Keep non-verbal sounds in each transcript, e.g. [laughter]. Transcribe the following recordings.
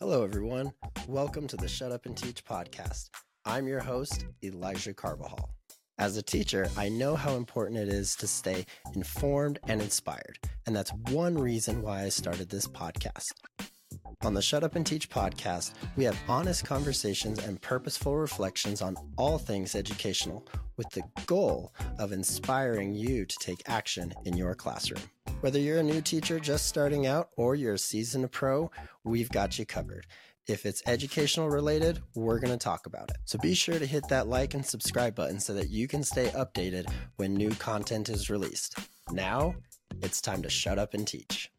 Hello, everyone. Welcome to the Shut Up and Teach podcast. I'm your host, Elijah Carbajal. As a teacher, I know how important it is to stay informed and inspired, and that's one reason why I started this podcast. On the Shut Up and Teach podcast, we have honest conversations and purposeful reflections on all things educational with the goal of inspiring you to take action in your classroom. Whether you're a new teacher just starting out or you're a seasoned pro, we've got you covered. If it's educational related, we're going to talk about it. So be sure to hit that like and subscribe button so that you can stay updated when new content is released. Now, it's time to shut up and teach.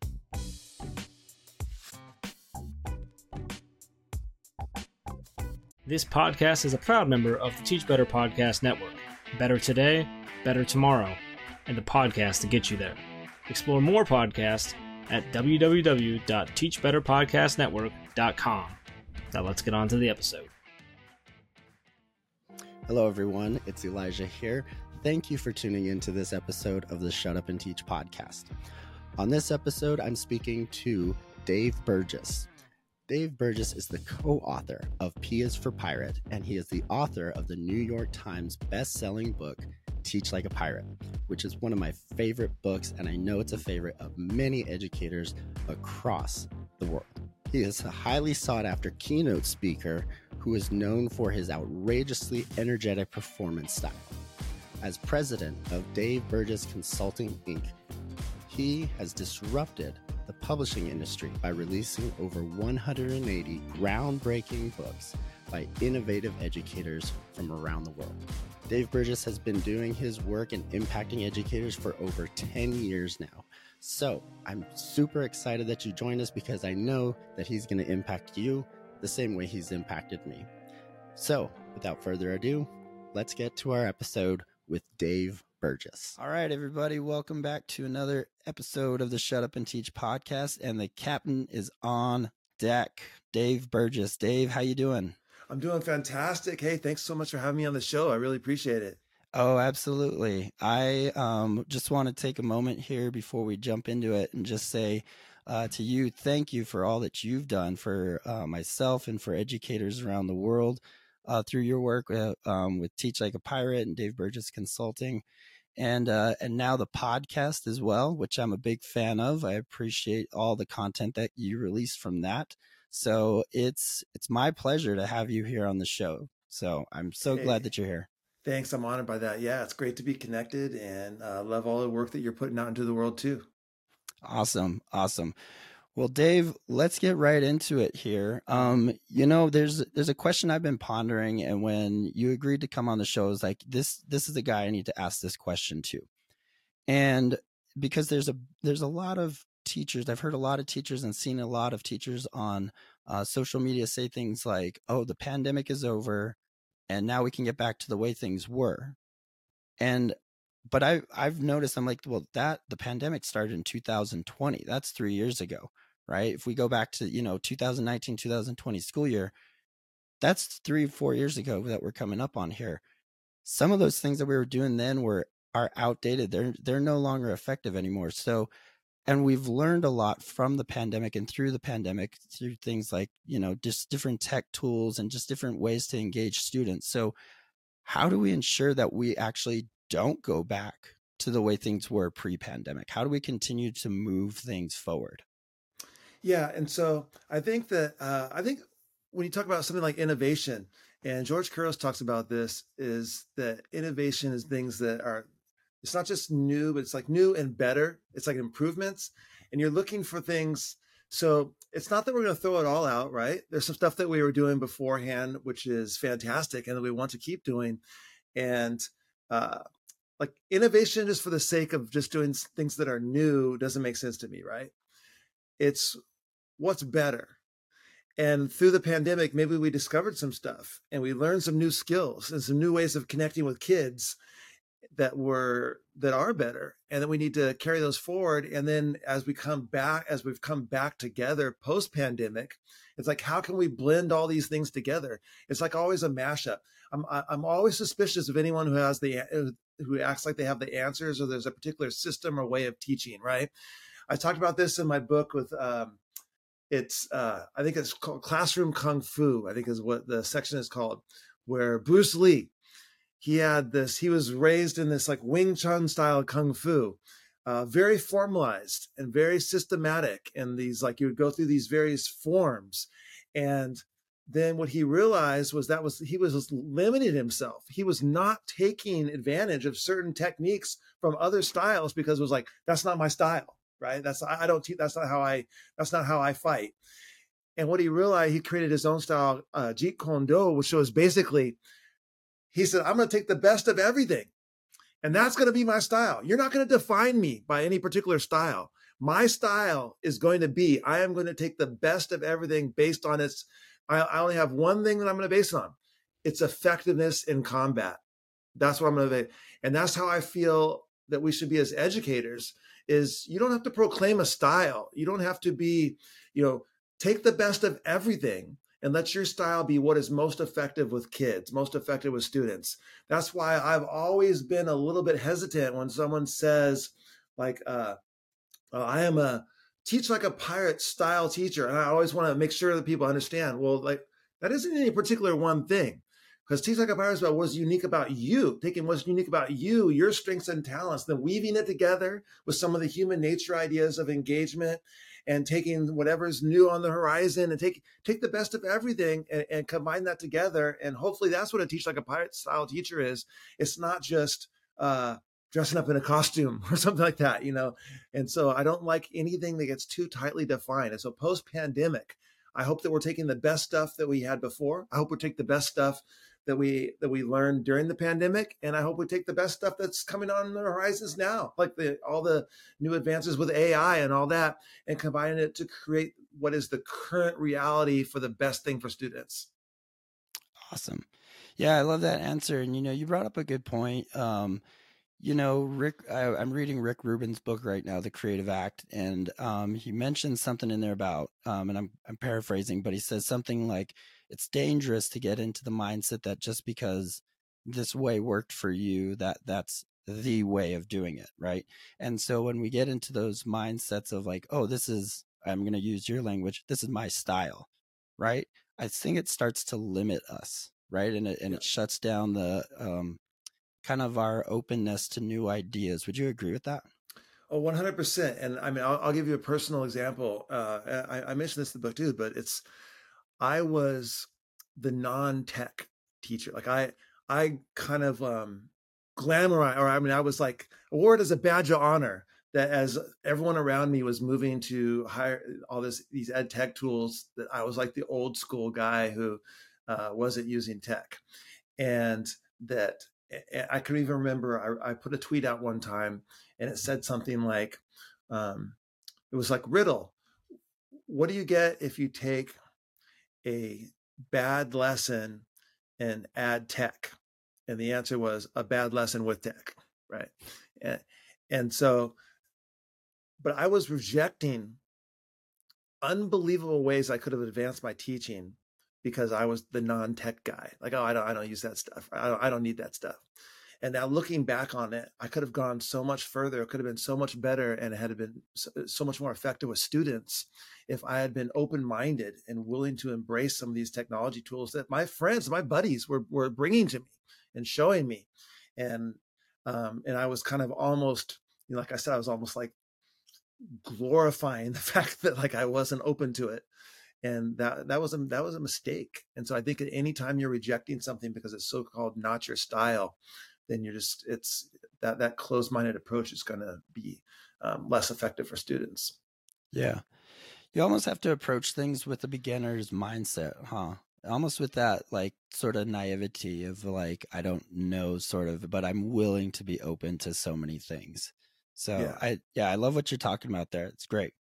This podcast is a proud member of the Teach Better Podcast Network. Better today, better tomorrow, and the podcast to get you there. Explore more podcasts at www.teachbetterpodcastnetwork.com. Now let's get on to the episode. Hello, everyone. It's Elijah here. Thank you for tuning in to this episode of the Shut Up and Teach podcast. On this episode, I'm speaking to Dave Burgess. Dave Burgess is the co author of P is for Pirate, and he is the author of the New York Times best selling book, Teach Like a Pirate, which is one of my favorite books, and I know it's a favorite of many educators across the world. He is a highly sought after keynote speaker who is known for his outrageously energetic performance style. As president of Dave Burgess Consulting Inc., he has disrupted the publishing industry by releasing over 180 groundbreaking books by innovative educators from around the world. Dave Burgess has been doing his work and impacting educators for over 10 years now. So I'm super excited that you joined us because I know that he's going to impact you the same way he's impacted me. So without further ado, let's get to our episode with Dave Burgess. All right, everybody, welcome back to another episode of the Shut Up and Teach podcast. And the captain is on deck, Dave Burgess. Dave, how you doing? I'm doing fantastic. Hey, thanks so much for having me on the show. I really appreciate it. Oh, absolutely. I um, just want to take a moment here before we jump into it and just say uh, to you, thank you for all that you've done for uh, myself and for educators around the world uh, through your work uh, um, with Teach Like a Pirate and Dave Burgess Consulting and uh, and now the podcast as well, which I'm a big fan of. I appreciate all the content that you release from that. So it's it's my pleasure to have you here on the show. So I'm so hey, glad that you're here. Thanks, I'm honored by that. Yeah, it's great to be connected, and uh, love all the work that you're putting out into the world too. Awesome, awesome. Well, Dave, let's get right into it here. Um, you know, there's there's a question I've been pondering, and when you agreed to come on the show, is like this this is the guy I need to ask this question to, and because there's a there's a lot of teachers I've heard a lot of teachers and seen a lot of teachers on uh, social media say things like, "Oh, the pandemic is over, and now we can get back to the way things were," and but I I've noticed I'm like, well, that the pandemic started in 2020. That's three years ago right? If we go back to, you know, 2019, 2020 school year, that's three, four years ago that we're coming up on here. Some of those things that we were doing then were are outdated. They're they're no longer effective anymore. So and we've learned a lot from the pandemic and through the pandemic through things like, you know, just different tech tools and just different ways to engage students. So how do we ensure that we actually don't go back to the way things were pre-pandemic? How do we continue to move things forward? Yeah, and so I think that uh, I think when you talk about something like innovation, and George Couros talks about this, is that innovation is things that are it's not just new, but it's like new and better. It's like improvements, and you're looking for things. So it's not that we're going to throw it all out, right? There's some stuff that we were doing beforehand, which is fantastic, and that we want to keep doing, and uh, like innovation just for the sake of just doing things that are new doesn't make sense to me, right? It's what's better and through the pandemic maybe we discovered some stuff and we learned some new skills and some new ways of connecting with kids that were that are better and then we need to carry those forward and then as we come back as we've come back together post pandemic it's like how can we blend all these things together it's like always a mashup i'm i'm always suspicious of anyone who has the who acts like they have the answers or there's a particular system or way of teaching right I talked about this in my book with um, it's uh, I think it's called Classroom Kung Fu. I think is what the section is called, where Bruce Lee he had this. He was raised in this like Wing Chun style kung fu, uh, very formalized and very systematic. And these like you would go through these various forms, and then what he realized was that was he was limiting himself. He was not taking advantage of certain techniques from other styles because it was like that's not my style, right? That's I don't teach that's not how I that's not how I fight. And what he realized, he created his own style, uh, Jeet Kune Do, which was basically he said, I'm going to take the best of everything. And that's going to be my style. You're not going to define me by any particular style. My style is going to be I am going to take the best of everything based on its. I, I only have one thing that I'm going to base it on its effectiveness in combat. That's what I'm going to, and that's how I feel that we should be as educators. Is you don't have to proclaim a style. You don't have to be, you know, take the best of everything and let your style be what is most effective with kids, most effective with students. That's why I've always been a little bit hesitant when someone says, like, uh, uh, I am a teach like a pirate style teacher. And I always want to make sure that people understand, well, like, that isn't any particular one thing. Because teach like a pirate is about what's unique about you, taking what's unique about you, your strengths and talents, then weaving it together with some of the human nature ideas of engagement and taking whatever's new on the horizon and take take the best of everything and, and combine that together. And hopefully that's what a teach like a pirate style teacher is. It's not just uh, dressing up in a costume [laughs] or something like that, you know. And so I don't like anything that gets too tightly defined. And so post pandemic, I hope that we're taking the best stuff that we had before. I hope we take the best stuff that we that we learned during the pandemic and i hope we take the best stuff that's coming on the horizons now like the all the new advances with ai and all that and combine it to create what is the current reality for the best thing for students. Awesome. Yeah i love that answer and you know you brought up a good point um you know rick I, am reading rick rubin's book right now the creative act and um, he mentions something in there about um, and I'm, I'm paraphrasing but he says something like it's dangerous to get into the mindset that just because this way worked for you that that's the way of doing it right and so when we get into those mindsets of like oh this is i'm going to use your language this is my style right i think it starts to limit us right and it and yeah. it shuts down the um kind of our openness to new ideas would you agree with that Oh, 100%. And I mean, I'll, I'll give you a personal example. Uh, I, I mentioned this in the book too, but it's I was the non-tech teacher. Like I I kind of um glamorize or I mean I was like awarded as a badge of honor that as everyone around me was moving to hire all this these ed tech tools that I was like the old school guy who uh, wasn't using tech and that I can even remember I, I, put a tweet out one time and it said something like um, it was like riddle what do you get if you take a bad lesson and add tech? And the answer was a bad lesson with tech, right? And, and so, but I was rejecting unbelievable ways I could have advanced my teaching because I was the non-tech guy. Like, oh, I don't, I don't use that stuff. I don't, I don't need that stuff. And now looking back on it, I could have gone so much further. It could have been so much better and it had been so, so much more effective with students if I had been open minded and willing to embrace some of these technology tools that my friends, my buddies were, were bringing to me and showing me. And, um, and I was kind of almost, you know, like I said, I was almost like glorifying [laughs] the fact that like I wasn't open to it and that that was a that was a mistake and so i think at any time you're rejecting something because it's so called not your style then you're just it's that that closed-minded approach is going to be um, less effective for students. Yeah. You almost have to approach things with a beginner's mindset huh? Almost with that like sort of naivety of like i don't know sort of but i'm willing to be open to so many things. So yeah. i yeah i love what you're talking about there. It's great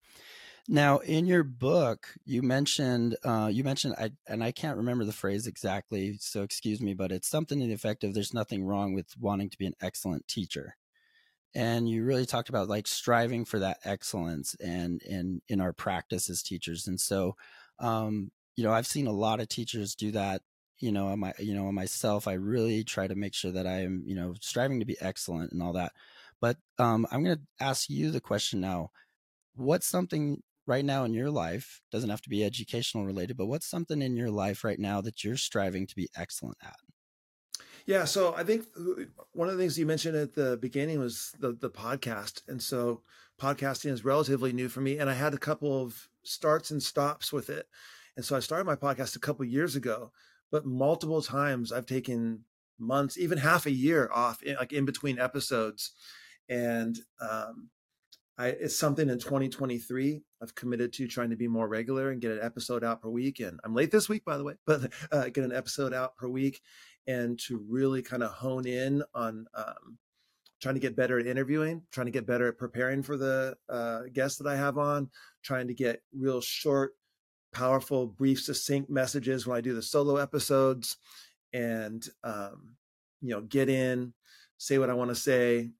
now, in your book, you mentioned uh, you mentioned I and I can't remember the phrase exactly, so excuse me, but it's something in the effect of "There's nothing wrong with wanting to be an excellent teacher," and you really talked about like striving for that excellence and in in our practice as teachers. And so, um, you know, I've seen a lot of teachers do that. You know, my you know myself, I really try to make sure that I am you know striving to be excellent and all that. But um, I'm going to ask you the question now what's something right now in your life doesn't have to be educational related but what's something in your life right now that you're striving to be excellent at? Yeah so i think uh, one of the things you mentioned at the beginning was the the podcast and so podcasting is relatively new for me and i had a couple of starts and stops with it and so i started my podcast a couple years ago but multiple times i've taken months even half a year off like in between episodes and um, I, it's something in 2023 I've committed to trying to be more regular and get an episode out per week. And I'm late this week, by the way, [laughs] but uh, get an episode out per week and to really kind of hone in on um, trying to get better at interviewing, trying to get better at preparing for the uh, guests that I have on, trying to get real short, powerful, brief, succinct messages when I do the solo episodes, and um, you know, get in, say what I want to say,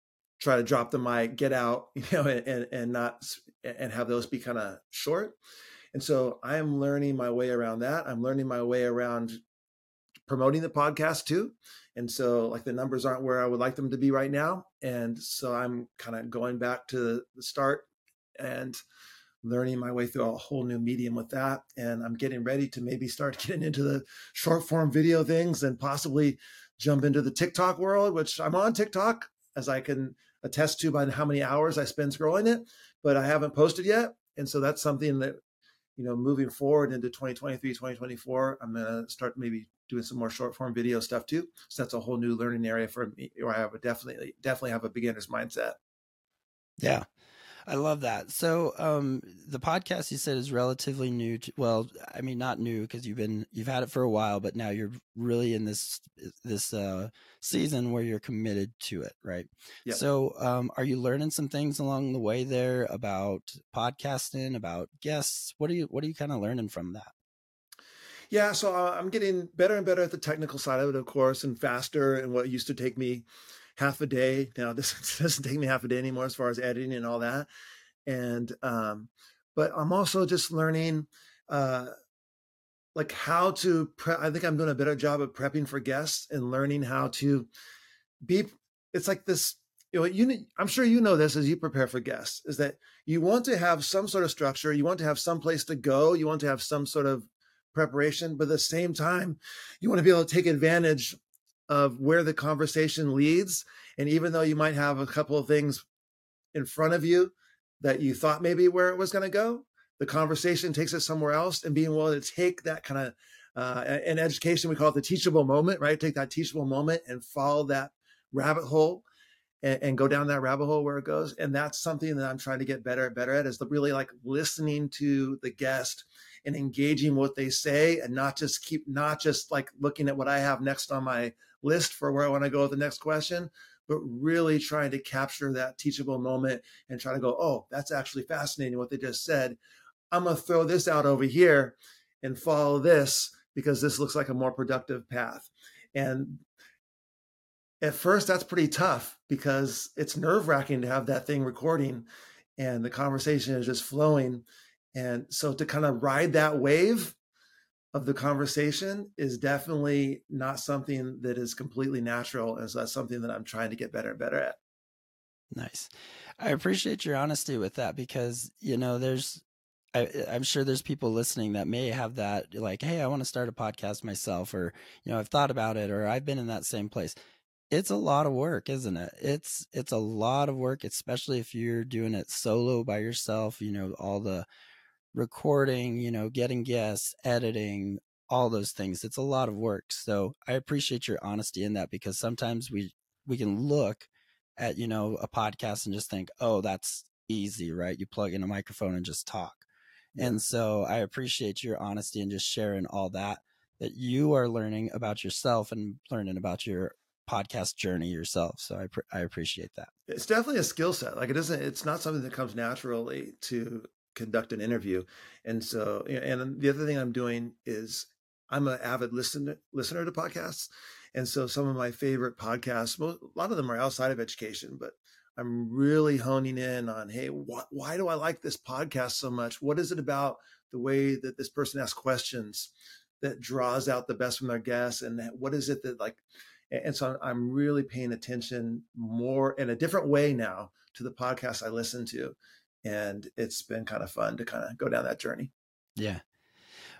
try to drop the mic, get out, [laughs] you know, and and not and have those be kind of short. And so I am learning my way around that. I'm learning my way around promoting the podcast too. And so like the numbers aren't where I would like them to be right now. And so I'm kind of going back to the start and learning my way through a whole new medium with that. And I'm getting ready to maybe start [laughs] getting into the short form video things and possibly jump into the TikTok world, which I'm on TikTok as I can attest to by how many hours I spend scrolling it, but I haven't posted yet. And so that's something that, you know, moving forward into 2023, 2024, I'm going to start maybe doing some more short form video stuff too. So that's a whole new learning area for me, or I have a definitely, definitely have a beginner's mindset. Yeah. I love that. So, um, the podcast you said is relatively new. To, well, I mean, not new because you've been you've had it for a while, but now you're really in this this uh, season where you're committed to it, right? Yeah. So, um, are you learning some things along the way there about podcasting, about guests? What are you What are you kind of learning from that? Yeah, so uh, I'm getting better and better at the technical side of it, of course, and faster. And what used to take me half a day. Now this [laughs] doesn't take me half a day anymore as far as editing and all that. And um, but I'm also just learning uh like how to pre- I think I'm doing a better job of prepping for guests and learning how to be it's like this you know you I'm sure you know this as you prepare for guests is that you want to have some sort of structure, you want to have some place to go, you want to have some sort of preparation, but at the same time, you want to be able to take advantage of where the conversation leads. And even though you might have a couple of things in front of you that you thought maybe where it was going to go, the conversation takes it somewhere else. And being willing to take that kind of, uh, in education, we call it the teachable moment, right? Take that teachable moment and follow that rabbit hole and, and, go down that rabbit hole where it goes. And that's something that I'm trying to get better and better at is the really like listening to the guest and engaging what they say and not just keep, not just like looking at what I have next on my list for where I want to go with the next question, but really trying to capture that teachable moment and try to go, oh, that's actually fascinating what they just said. I'm going to throw this out over here and follow this because this looks like a more productive path. And at first, that's pretty tough because it's nerve wracking to have that thing recording and the conversation is just flowing. And so to kind of ride that wave of the conversation is definitely not something that is completely natural. And so that's something that I'm trying to get better and better at. Nice. I appreciate your honesty with that because, you know, there's, I, eh, am sure there's people listening that may have that, like, hey, I want to start a podcast myself, or, you know, I've thought about it, or I've been in that same place. It's a lot of work, isn't it? It's it's a lot of work, especially if you're doing it solo by yourself. You know, all the recording, you know, getting guests, editing, all those things. It's a lot of work. So I appreciate your honesty in that because sometimes we we can look at, you know, a podcast and just think, "Oh, that's easy, right? You plug in a microphone and just talk." And so I appreciate your honesty and just sharing all that that you are learning about yourself and learning about your podcast journey yourself. So I I appreciate that. It's definitely a skill set. Like it isn't. It's not something that comes naturally to conduct an interview. And so, and the other thing I'm doing is I'm an avid listener listener to podcasts, and so some of my favorite podcasts, a lot of them are outside of education, but I'm really honing in on, hey, wh- why do I like this podcast so much? What is it about the way that this person asks questions that draws out the best from their guests, and what is it that like? And so I'm really paying attention more in a different way now to the podcasts I listen to and it's been kind of fun to kind of go down that journey. Yeah.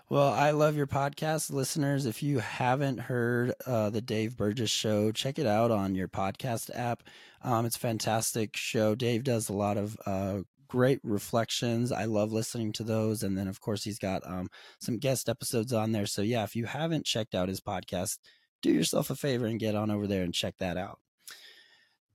Well, I love your podcast, listeners. If you haven't heard uh, the Dave Burgess Show, check it out on your podcast app. Um, it's a fantastic show. Dave does a lot of uh, great reflections. I love listening to those, and then of course he's got um, some guest episodes on there. So yeah, if you haven't checked out his podcast, do yourself a favor and get on over there and check that out.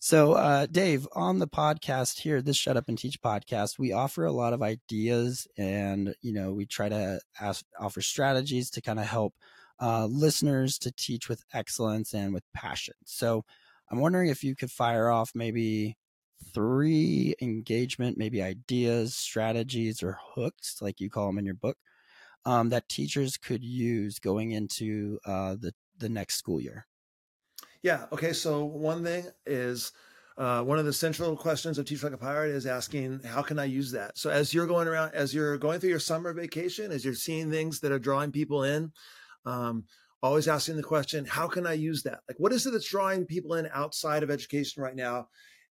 So, uh, Dave, on the podcast here, this Shut Up and Teach podcast, we offer a lot of ideas and, you know, we try to ask, offer strategies to kind of help uh, listeners to teach with excellence and with passion. So, I'm wondering if you could fire off maybe three engagement, maybe ideas, strategies, or hooks, like you call them in your book, um, that teachers could use going into uh, the, the next school year. Yeah. Okay. So one thing is uh, one of the central questions of Teach Like a Pirate is asking, how can I use that? So as you're going around, as you're going through your summer vacation, as you're seeing things that are drawing people in, um, always asking the question, how can I use that? Like, what is it that's drawing people in outside of education right now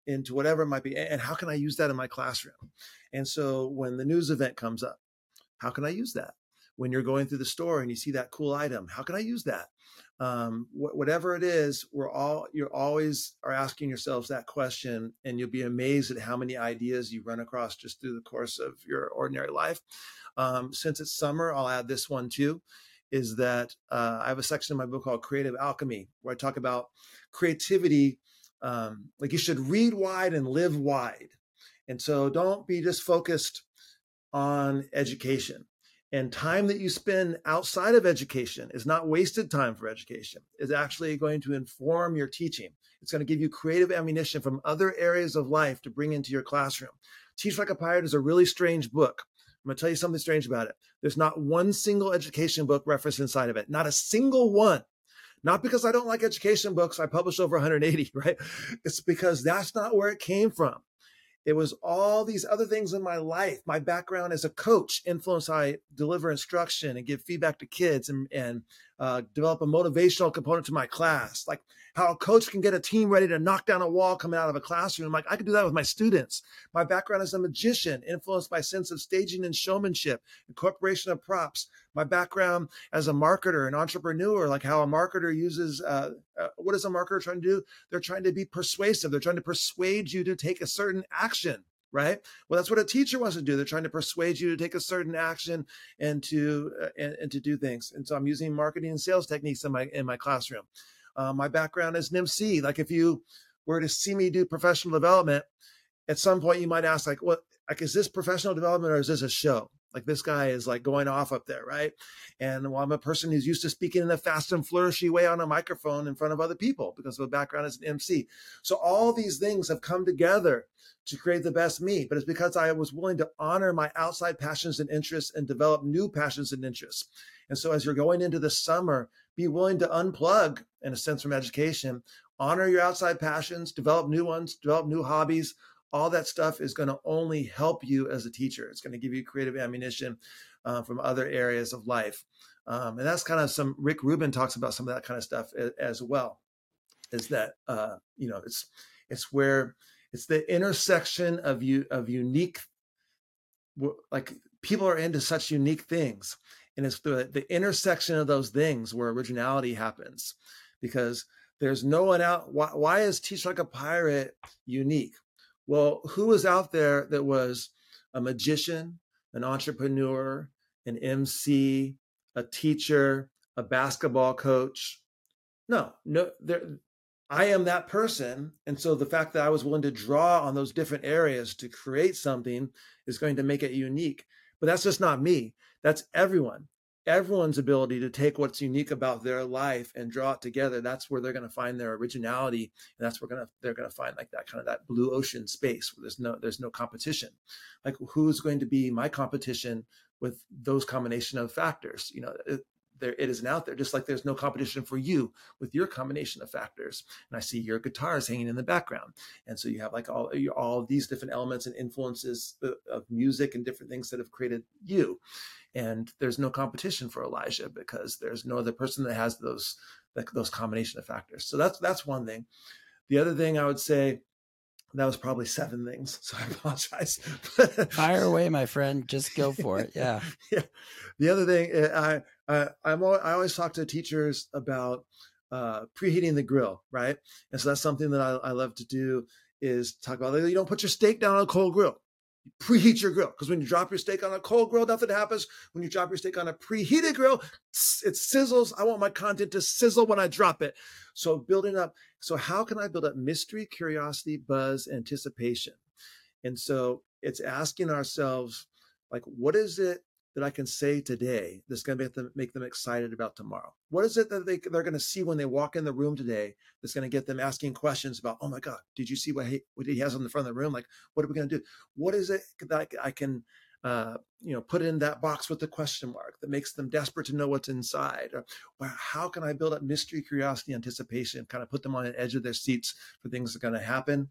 into whatever it might be? And how can I use that in my classroom? And so when the news event comes up, how can I use that? When you're going through the store and you see that cool item, how can I use that? um, wh- whatever it is, we're all you're always are asking yourselves that question, and you'll be amazed at how many ideas you run across just through the course of your ordinary life. Um, since it's summer, I'll add this one too. Is that uh, I have a section in my book called Creative Alchemy where I talk about creativity. Um, like you should read wide and live wide, and so don't be just focused on education and time that you spend outside of education is not wasted time for education. Is actually going to inform your teaching. It's going to give you creative ammunition from other areas of life to bring into your classroom. Teach like a pirate is a really strange book. I'm going to tell you something strange about it. There's not one single education book referenced inside of it. Not a single one. Not because i don't like education books. I publish over 180 [laughs] right? It's because that's not where it came from it was all these other things in my life. My background as a coach influenced how I deliver instruction and give feedback to kids and, and uh, develop a motivational component to my class. Like how a coach can get a team ready to knock down a wall coming out of a classroom. Like I could do that with my students. My background as a magician, influenced by sense of staging and showmanship, incorporation of props. My background as a marketer and entrepreneur, like how a marketer uses, uh, uh, what is a marketer trying to do? They're trying to be persuasive. They're trying to persuade you to take a certain action right well that's what a teacher wants to do they're trying to persuade you to take a certain action and to uh, and, and, to do things and so i'm using marketing and sales techniques in my in my classroom uh, my background is an MC. Like if you were to see me do professional development, at some point you might ask, like, what, like, is this professional development or is this a show? Like this guy is like going off up there, right? And well, I'm a person who's used to speaking in a fast and flourishy way on a microphone in front of other people because of a background as an MC. So all these things have come together to create the best me, but it's because I was willing to honor my outside passions and interests and develop new passions and interests. And so as you're going into the summer, be willing to unplug in a sense from education, honor your outside passions, develop new ones, develop new hobbies. All that stuff is going to only help you as a teacher. It's going to give you creative ammunition uh, from other areas of life. Um, and that's kind of some Rick Rubin talks about some of that kind of stuff as, well. Is that uh, you know it's it's where it's the intersection of you of unique like people are into such unique things and it's the, the intersection of those things where originality happens because there's no one out why, why is teach like a pirate unique well who was out there that was a magician an entrepreneur an mc a teacher a basketball coach no no there i am that person and so the fact that i was willing to draw on those different areas to create something is going to make it unique but that's just not me. That's everyone. Everyone's ability to take what's unique about their life and draw it together. That's where they're going to find their originality, and that's where gonna, they're going to find like that kind of that blue ocean space where there's no there's no competition. Like who's going to be my competition with those combination of factors? You know, it, there it isn't out there just like there's no competition for you with your combination of factors and i see your guitars hanging in the background and so you have like all all these different elements and influences of music and different things that have created you and there's no competition for elijah because there's no other person that has those those combination of factors so that's that's one thing the other thing i would say that was probably seven things. [laughs] So I apologize. Fire away, my friend. Just go for it. Yeah. [laughs] yeah. The other thing, eh, I, I, I'm, I always talk to teachers about uh, preheating the grill, right? And so that's something that I, I love to do is talk about, you don't put your steak down on a cold grill preheat your grill because when you drop your steak on a cold grill, nothing happens. When you drop your steak on a preheated grill, it sizzles. I want my content to sizzle when I drop it. So building up. So how can I build up mystery, curiosity, buzz, anticipation? And so it's asking ourselves, like, what is it that I can say today that's going to make them make them excited about tomorrow? What is it that they they're going to see when they walk in the room today that's going to get them asking questions about, oh my God, did you see what he what he has on the front of the room? Like, what are we going to do? What is it that I can uh, you know put in that box with the question mark that makes them desperate to know what's inside? Or, or how can I build up mystery, curiosity, anticipation, kind of put them on the edge of their seats for things that are going to happen?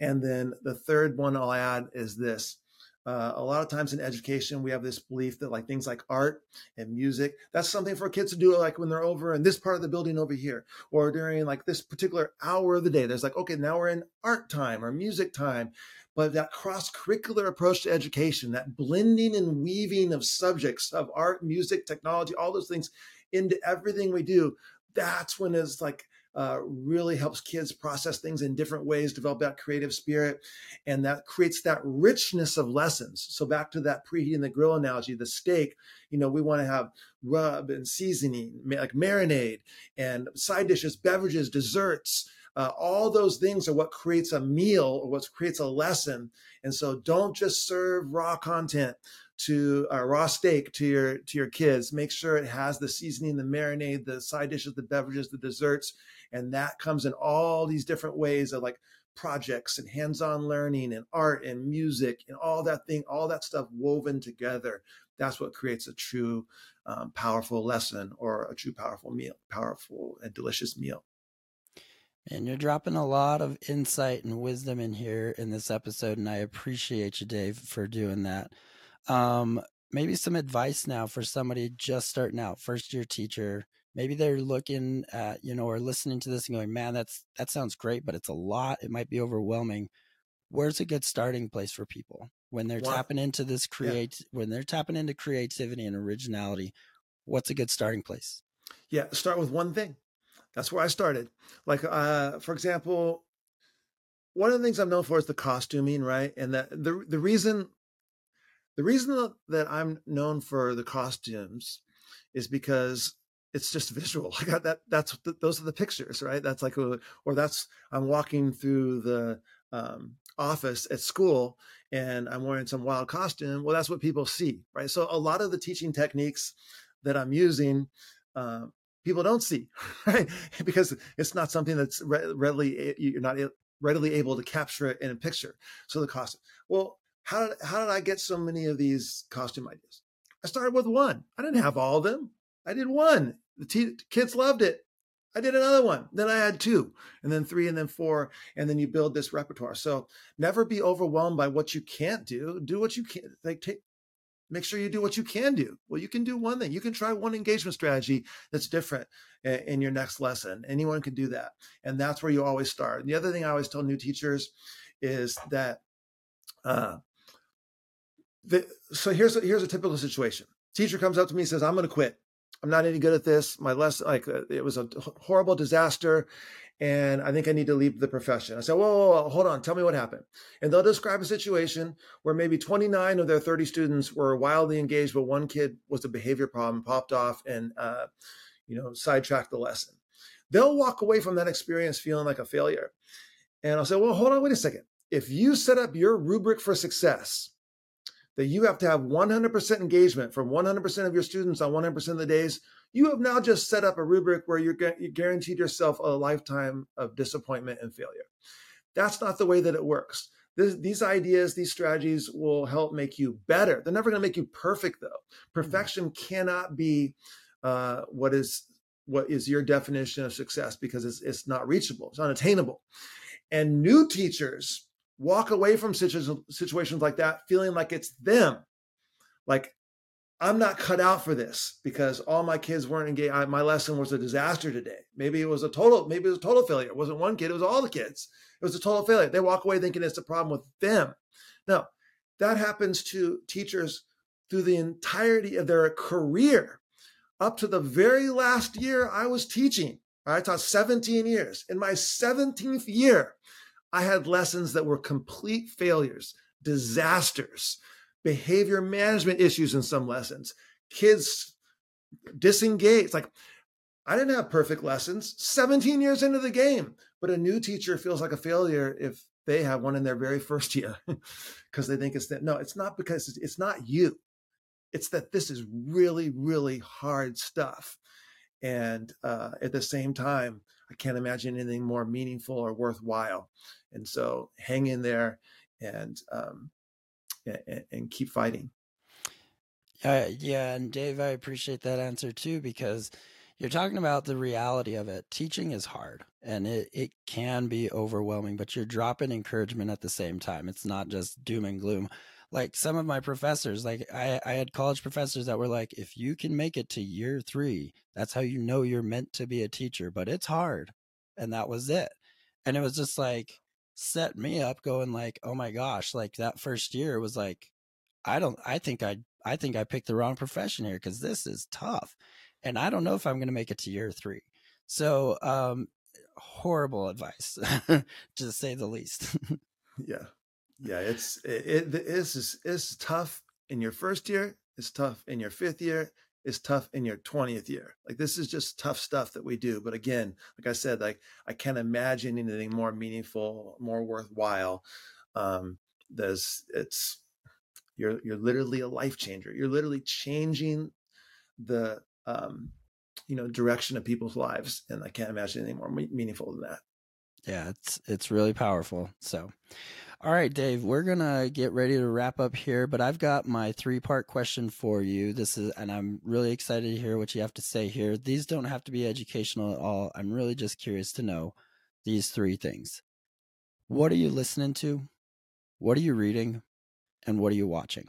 And then the third one I'll add is this uh, a lot of times in education, we have this belief that like things like art and music, that's something for kids to do like when they're over in this part of the building over here, or during like this particular hour of the day. There's like, okay, now we're in art time or music time. But that cross curricular approach to education, that blending and weaving of subjects of art, music, technology, all those things into everything we do, that's when it's like uh, really helps kids process things in different ways, develop that creative spirit, and that creates that richness of lessons. So back to that preheating the grill analogy, the steak, you know, we want to have rub and seasoning, like marinade, and side dishes, beverages, desserts. Uh, all those things are what creates a meal or what creates a lesson. And so don't just serve raw content to a raw steak to your to your kids. Make sure it has the seasoning the marinade the side dishes the beverages the desserts and that comes in all these different ways of like projects and hands-on learning and art and music and all that thing all that stuff woven together. That's what creates a true um, powerful lesson or a true powerful meal powerful and delicious meal. And you're dropping a lot of insight and wisdom in here in this episode and i appreciate you dave for doing that um, maybe some advice now for somebody just starting out first year teacher. Maybe they're looking at you know or listening to this and going man that's that sounds great but it's a lot. It might be overwhelming. Where's a good starting place for people? When they're wow. tapping into this create yeah. when they're tapping into creativity and originality what's a good starting place? Yeah start with one thing. That's where i started. Like uh for example one of the things i'm known for is the costuming right? And that the the reason the reason that i'm known for the costumes is because it's just [laughs] visual. I got that. That's the, those are the pictures, right? That's like, a, or that's I'm walking through the um, office at school and I'm wearing some wild costume. Well, that's what people see, right? So a lot of the teaching techniques that I'm using, uh, people don't see, [laughs] right? because it's not something that's readily you're not readily able to capture it in a picture. So the costume. Well, how did how did I get so many of these costume ideas? I started with one. I didn't have all of them. I did one. The t- kids loved it. I did another one. Then I had two, and then three, and then four, and then you build this repertoire. So never be overwhelmed by what you can't do. Do what you can. Like take, make sure you do what you can do. Well, you can do one thing. You can try one engagement strategy that's different in your next lesson. Anyone can do that, and that's where you always start. And the other thing I always tell new teachers is that. Uh, the, so here's a, here's a typical situation. Teacher comes up to me and says, "I'm going to quit." I'm not any good at this. My lesson, like uh, it was a horrible disaster, and I think I need to leave the profession. I said, whoa, whoa, whoa, hold on, tell me what happened. And they'll describe a situation where maybe 29 of their 30 students were wildly engaged, but one kid was a behavior problem, popped off, and uh, you know sidetracked the lesson. They'll walk away from that experience feeling like a failure. And I'll say, well, hold on, wait a second. If you set up your rubric for success that you have to have 100% engagement from 100% of your students on 100% of the days, you have now just set up a rubric where you're, you guaranteed yourself a lifetime of disappointment and failure. That's not the way that it works. This, these ideas, these strategies will help make you better. They're never going to make you perfect, though. Perfection mm-hmm. cannot be uh, what is what is your definition of success because it's, it's not reachable, it's unattainable. And new teachers walk away from situations, situations like that feeling like it's them. Like I'm not cut out for this because all my kids weren't engaged. My lesson was a disaster today. Maybe it was a total, maybe it was a total failure. It wasn't one kid, it was all the kids. It was a total failure. They walk away thinking it's a problem with them. Now, that happens to teachers through the entirety of their career. Up to the very last year I was teaching, I taught 17 years. In my 17th year, I had lessons that were complete failures, disasters, behavior management issues in some lessons, kids disengaged. Like, I didn't have perfect lessons 17 years into the game, but a new teacher feels like a failure if they have one in their very first year [laughs] because they think it's that. No, it's not because it's not you. It's that this is really, really hard stuff. And uh, at the same time, I can't imagine anything more meaningful or worthwhile. And so hang in there and um, and, and keep fighting. Uh, yeah, and Dave, I appreciate that answer too because you're talking about the reality of it. Teaching is hard and it, it can be overwhelming, but you're dropping encouragement at the same time. It's not just doom and gloom. Like some of my professors, like I, I had college professors that were like, if you can make it to year three, that's how you know you're meant to be a teacher, but it's hard. And that was it. And it was just like, set me up going like, oh my gosh, like that first year was like, I don't, I think I, I think I picked the wrong profession here because this is tough and I don't know if I'm going to make it to year three. So, um, horrible advice, [laughs] to say the least. [laughs] yeah, yeah, it's it, it this is it's tough in your first year. It's tough in your fifth year. It's tough in your twentieth year. Like this is just tough stuff that we do. But again, like I said, like I can't imagine anything more meaningful, more worthwhile. Um, there's it's you're you're literally a life changer. You're literally changing the um, you know direction of people's lives, and I can't imagine anything more meaningful than that. Yeah, it's it's really powerful. So, all right, Dave, we're gonna get ready to wrap up here, but I've got my three part question for you. This is, and I'm really excited to hear what you have to say here. These don't have to be educational at all. I'm really just curious to know these three things. What are you listening to? What are you reading? And what are you watching?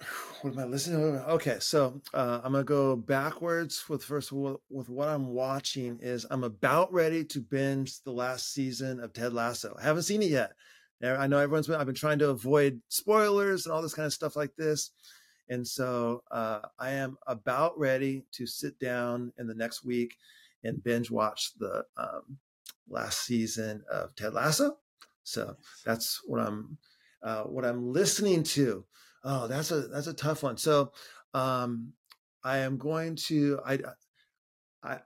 [sighs] what am I listening to? Okay, so uh, I'm gonna go backwards with first with what I'm watching is I'm about ready to binge the last season of Ted Lasso. I haven't seen it yet. I know everyone's been. I've been trying to avoid spoilers and all this kind of stuff like this, and so uh, I am about ready to sit down in the next week and binge watch the um, last season of Ted Lasso. So that's what I'm uh, what I'm listening to. Oh, that's a that's a tough one. So, um, I am going to I I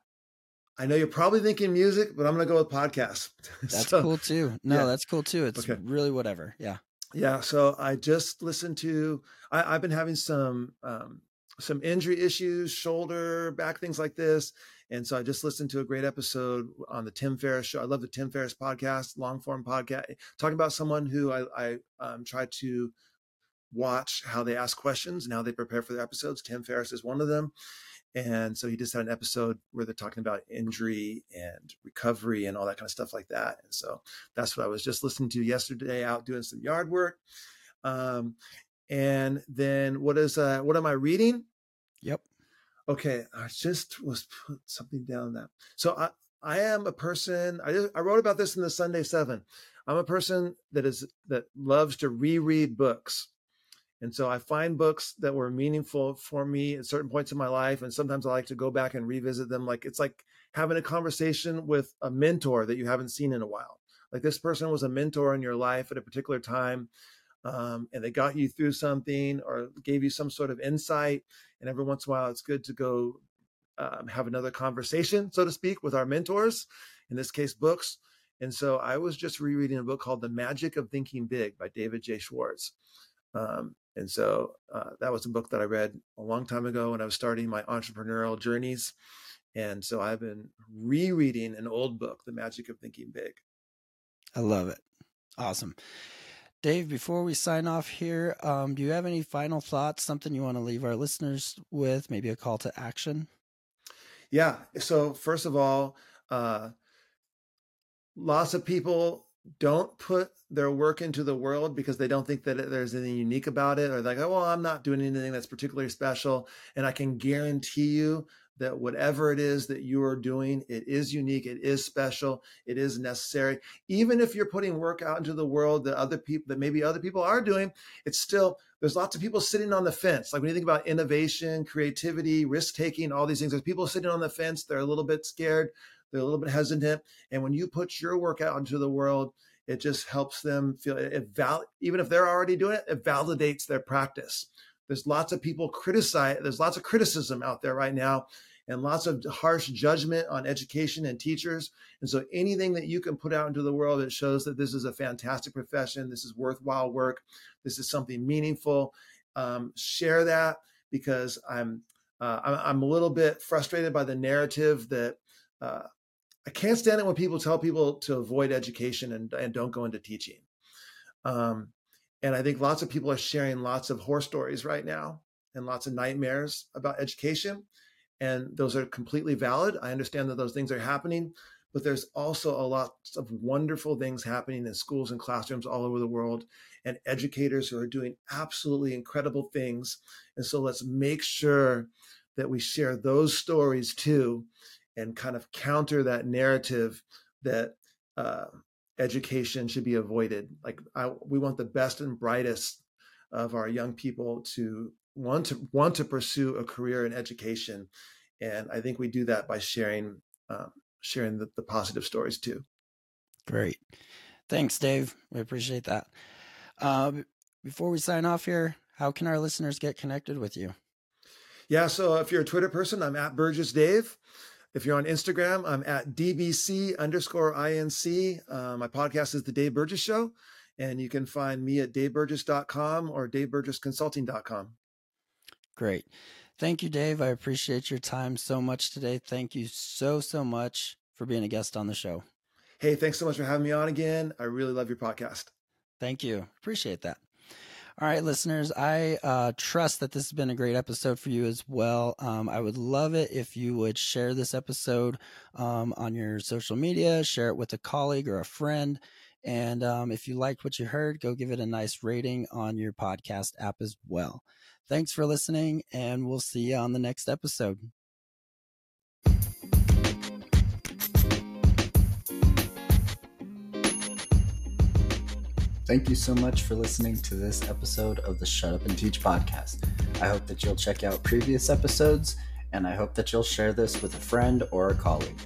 I know you're probably thinking music, but I'm going to go with podcasts. [laughs] That's so, cool too. No, yeah. that's cool too. It's okay. really whatever. Yeah. Yeah. So I just listened to. I, have been having some um, some injury issues, shoulder, back, things like this. And so I just listened to a great episode on the Tim Ferriss show. I love the Tim Ferriss podcast, long form podcast, talking about someone who I, I um, try to watch how they ask questions and how they prepare for their episodes. Tim Ferriss is one of them. And so he just had an episode where they're talking about injury and recovery and all that kind of stuff like that. And so that's what I was just listening to yesterday out doing some yard work. Um, and then what is uh what am I reading? Yep. Okay, I just was put something down that. So I I am a person. I I wrote about this in the Sunday Seven. I'm a person that is that loves to reread books. And so I find books that were meaningful for me at certain points in my life. And sometimes I like to go back and revisit them. Like it's like having a conversation with a mentor that you haven't seen in a while. Like this person was a mentor in your life at a particular time. Um, and they got you through something or gave you some sort of insight. And every once in a while, it's good to go um, have another conversation, so to speak, with our mentors, in this case, books. And so I was just rereading a book called The Magic of Thinking Big by David J. Schwartz. Um, and so uh, that was a book that I read a long time ago when I was starting my entrepreneurial journeys. And so I've been rereading an old book, The Magic of Thinking Big. I love it. Awesome. Dave, before we sign off here, um, do you have any final thoughts, something you want to leave our listeners with, maybe a call to action? Yeah. So, first of all, uh, lots of people don't put their work into the world because they don't think that there's anything unique about it or like oh well i'm not doing anything that's particularly special and i can guarantee you that whatever it is that you are doing, it is unique, it is special, it is necessary. Even if you're putting work out into the world that other people, that maybe other people are doing, it's still, there's lots of people sitting on the fence. Like when you think about innovation, creativity, risk taking, all these things, there's people sitting on the fence, they're a little bit scared, they're a little bit hesitant. And when you put your work out into the world, it just helps them feel it val- even if they're already doing it, it validates their practice. There's lots of people criticize, there's lots of criticism out there right now and lots of harsh judgment on education and teachers. And so anything that you can put out into the world that shows that this is a fantastic profession, this is worthwhile work, this is something meaningful, um, share that because I'm, uh, I'm a little bit frustrated by the narrative that uh, I can't stand it when people tell people to avoid education and, and don't go into teaching. Um, and I think lots of people are sharing lots of horror stories right now and lots of nightmares about education and those are completely valid. I understand that those things are happening, but there's also a lot of wonderful things happening in schools and classrooms all over the world and educators who are doing absolutely incredible things. And so let's make sure that we share those stories too and kind of counter that narrative that uh, education should be avoided. Like I, we want the best and brightest of our young people to want to want to pursue a career in education and i think we do that by sharing um, sharing the, the positive stories too. Great. Thanks dave. We appreciate that. Uh, before we sign off here how can our listeners get connected with you? Yeah so if you're a twitter person i'm at burgess dave if you're on Instagram, I'm at DBC underscore INC. Uh, my podcast is The Dave Burgess Show, and you can find me at daveburgess.com or daveburgessconsulting.com. Great. Thank you, Dave. I appreciate your time so much today. Thank you so, so much for being a guest on the show. Hey, thanks so much for having me on again. I really love your podcast. Thank you. Appreciate that. All right, listeners, I uh, trust that this has been a great episode for you as well. Um, I would love it if you would share this episode um, on your social media, share it with a colleague or a friend. And um, if you liked what you heard, go give it a nice rating on your podcast app as well. Thanks for listening, and we'll see you on the next episode. Thank you so much for listening to this episode of the Shut Up and Teach podcast. I hope that you'll check out previous episodes, and I hope that you'll share this with a friend or a colleague.